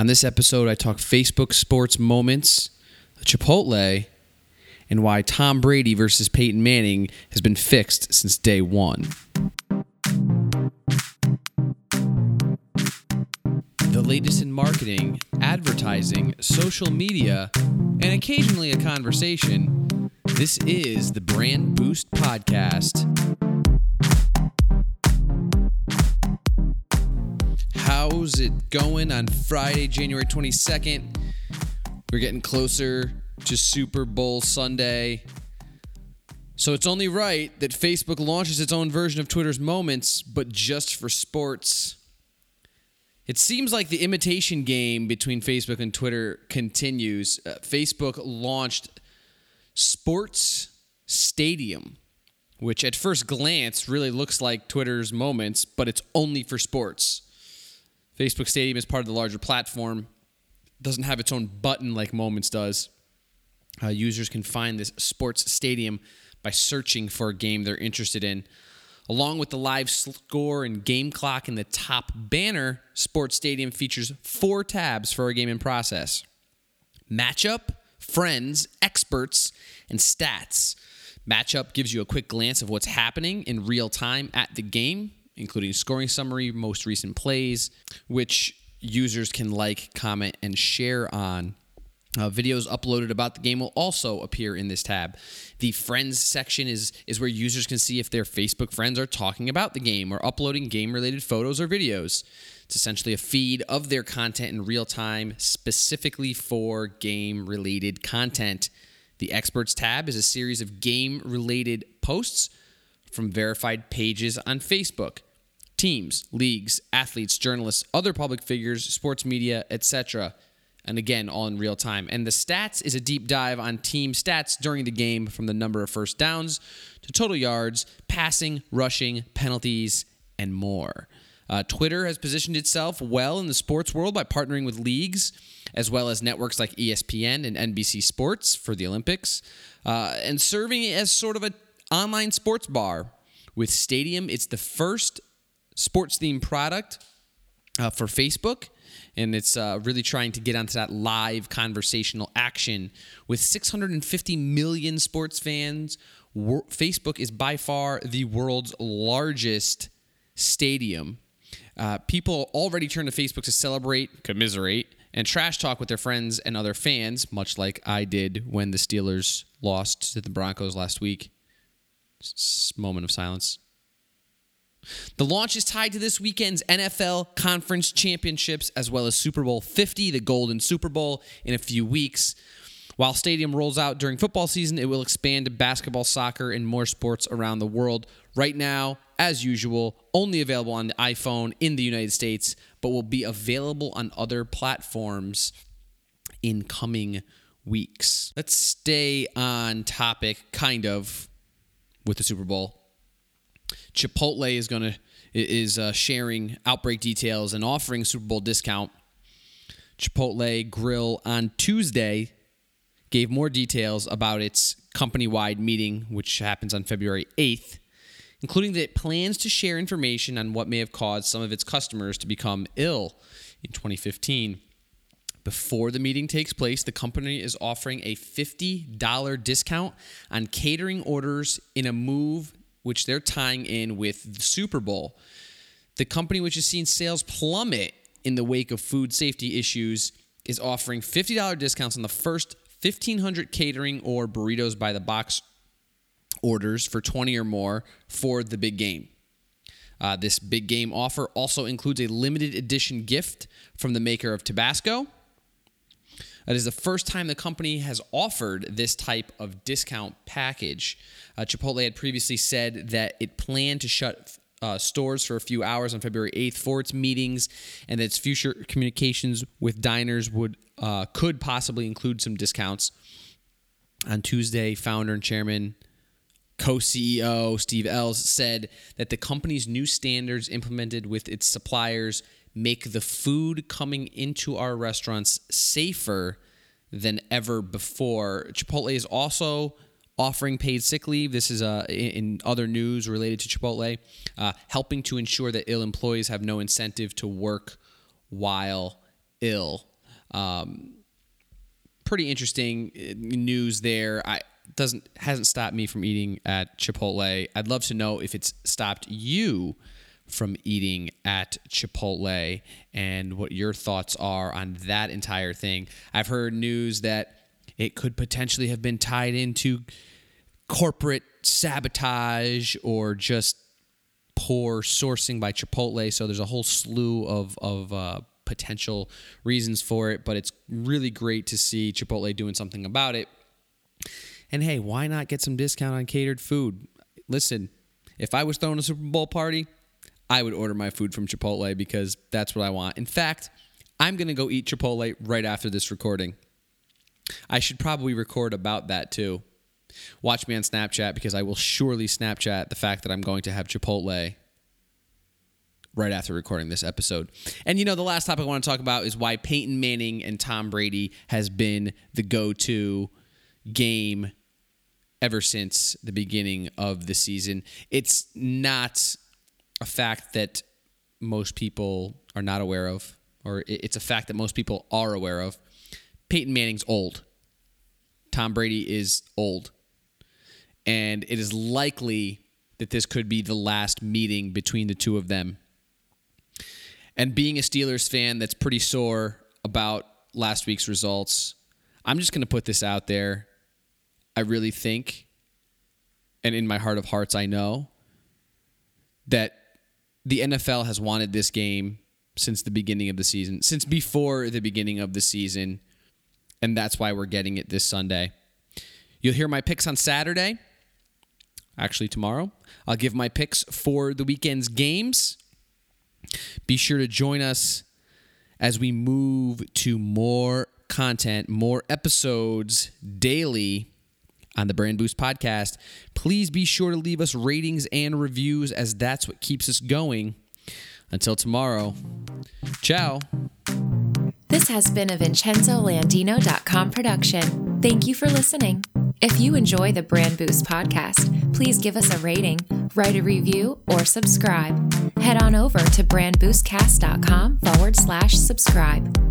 On this episode, I talk Facebook sports moments, Chipotle, and why Tom Brady versus Peyton Manning has been fixed since day one. The latest in marketing, advertising, social media, and occasionally a conversation. This is the Brand Boost Podcast. How's it going on Friday, January 22nd? We're getting closer to Super Bowl Sunday. So it's only right that Facebook launches its own version of Twitter's Moments, but just for sports. It seems like the imitation game between Facebook and Twitter continues. Uh, Facebook launched Sports Stadium, which at first glance really looks like Twitter's Moments, but it's only for sports. Facebook Stadium is part of the larger platform. Doesn't have its own button like Moments does. Uh, users can find this sports stadium by searching for a game they're interested in. Along with the live score and game clock in the top banner, Sports Stadium features four tabs for a game in process Matchup, Friends, Experts, and Stats. Matchup gives you a quick glance of what's happening in real time at the game including scoring summary, most recent plays, which users can like, comment, and share on. Uh, videos uploaded about the game will also appear in this tab. The friends section is is where users can see if their Facebook friends are talking about the game or uploading game related photos or videos. It's essentially a feed of their content in real time, specifically for game related content. The experts tab is a series of game related posts from verified pages on Facebook teams, leagues, athletes, journalists, other public figures, sports media, etc. And again, all in real time. And the stats is a deep dive on team stats during the game from the number of first downs to total yards, passing, rushing, penalties, and more. Uh, Twitter has positioned itself well in the sports world by partnering with leagues as well as networks like ESPN and NBC Sports for the Olympics, uh, and serving as sort of an online sports bar. With Stadium, it's the first sports themed product uh, for Facebook. And it's uh, really trying to get onto that live conversational action. With 650 million sports fans, wor- Facebook is by far the world's largest stadium. Uh, people already turn to Facebook to celebrate, commiserate, and trash talk with their friends and other fans, much like I did when the Steelers lost to the Broncos last week. S- moment of silence. The launch is tied to this weekend's NFL Conference Championships as well as Super Bowl 50, the Golden Super Bowl, in a few weeks. While Stadium rolls out during football season, it will expand to basketball, soccer, and more sports around the world. Right now, as usual, only available on the iPhone in the United States, but will be available on other platforms in coming weeks. Let's stay on topic, kind of, with the Super Bowl. Chipotle is going to is uh, sharing outbreak details and offering Super Bowl discount. Chipotle Grill on Tuesday gave more details about its company-wide meeting, which happens on February 8th, including that it plans to share information on what may have caused some of its customers to become ill in 2015. Before the meeting takes place, the company is offering a $50 discount on catering orders in a move which they're tying in with the Super Bowl. The company, which has seen sales plummet in the wake of food safety issues, is offering $50 discounts on the first 1,500 catering or burritos by the box orders for 20 or more for the big game. Uh, this big game offer also includes a limited edition gift from the maker of Tabasco. It is the first time the company has offered this type of discount package. Uh, Chipotle had previously said that it planned to shut uh, stores for a few hours on February 8th for its meetings, and that its future communications with diners would uh, could possibly include some discounts. On Tuesday, founder and chairman, co-CEO Steve Ells said that the company's new standards implemented with its suppliers make the food coming into our restaurants safer than ever before. Chipotle is also offering paid sick leave. This is uh, in other news related to Chipotle, uh, helping to ensure that ill employees have no incentive to work while ill. Um, pretty interesting uh, news there. I doesn't hasn't stopped me from eating at Chipotle. I'd love to know if it's stopped you from eating at Chipotle and what your thoughts are on that entire thing. I've heard news that it could potentially have been tied into corporate sabotage or just poor sourcing by Chipotle. So there's a whole slew of of uh, potential reasons for it, but it's really great to see Chipotle doing something about it. And hey, why not get some discount on catered food? Listen, if I was throwing a Super Bowl party, I would order my food from Chipotle because that's what I want. In fact, I'm going to go eat Chipotle right after this recording. I should probably record about that too. Watch me on Snapchat because I will surely Snapchat the fact that I'm going to have Chipotle right after recording this episode. And you know, the last topic I want to talk about is why Peyton Manning and Tom Brady has been the go to game ever since the beginning of the season. It's not a fact that most people are not aware of, or it's a fact that most people are aware of. Peyton Manning's old. Tom Brady is old. And it is likely that this could be the last meeting between the two of them. And being a Steelers fan that's pretty sore about last week's results, I'm just going to put this out there. I really think, and in my heart of hearts, I know that the NFL has wanted this game since the beginning of the season, since before the beginning of the season, and that's why we're getting it this Sunday. You'll hear my picks on Saturday. Actually, tomorrow. I'll give my picks for the weekend's games. Be sure to join us as we move to more content, more episodes daily on the Brand Boost podcast. Please be sure to leave us ratings and reviews as that's what keeps us going. Until tomorrow, ciao. This has been a VincenzoLandino.com production. Thank you for listening. If you enjoy the Brand Boost podcast, please give us a rating, write a review, or subscribe. Head on over to brandboostcast.com forward slash subscribe.